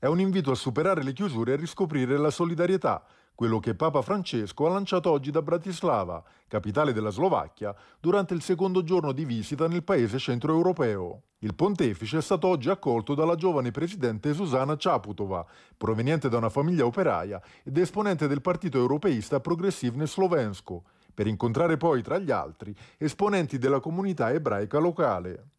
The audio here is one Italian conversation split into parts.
È un invito a superare le chiusure e riscoprire la solidarietà, quello che Papa Francesco ha lanciato oggi da Bratislava, capitale della Slovacchia, durante il secondo giorno di visita nel paese centroeuropeo. Il pontefice è stato oggi accolto dalla giovane presidente Susana Ciaputova, proveniente da una famiglia operaia ed esponente del partito europeista Progressivne Slovensko, per incontrare poi, tra gli altri, esponenti della comunità ebraica locale.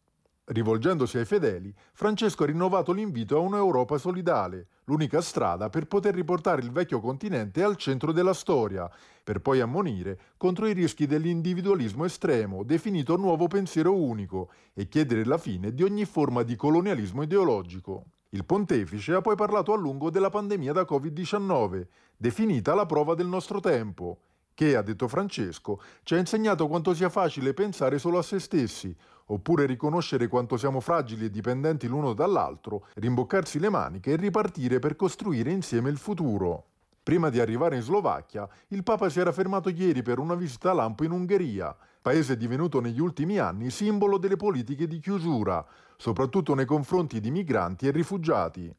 Rivolgendosi ai fedeli, Francesco ha rinnovato l'invito a un'Europa solidale, l'unica strada per poter riportare il vecchio continente al centro della storia, per poi ammonire contro i rischi dell'individualismo estremo, definito nuovo pensiero unico, e chiedere la fine di ogni forma di colonialismo ideologico. Il pontefice ha poi parlato a lungo della pandemia da Covid-19, definita la prova del nostro tempo, che, ha detto Francesco, ci ha insegnato quanto sia facile pensare solo a se stessi, oppure riconoscere quanto siamo fragili e dipendenti l'uno dall'altro, rimboccarsi le maniche e ripartire per costruire insieme il futuro. Prima di arrivare in Slovacchia, il Papa si era fermato ieri per una visita a lampo in Ungheria, paese divenuto negli ultimi anni simbolo delle politiche di chiusura, soprattutto nei confronti di migranti e rifugiati.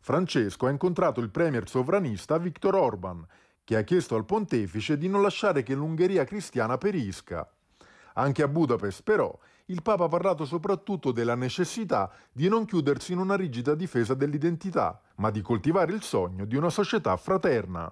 Francesco ha incontrato il premier sovranista Viktor Orban che ha chiesto al pontefice di non lasciare che l'Ungheria cristiana perisca. Anche a Budapest, però, il Papa ha parlato soprattutto della necessità di non chiudersi in una rigida difesa dell'identità, ma di coltivare il sogno di una società fraterna.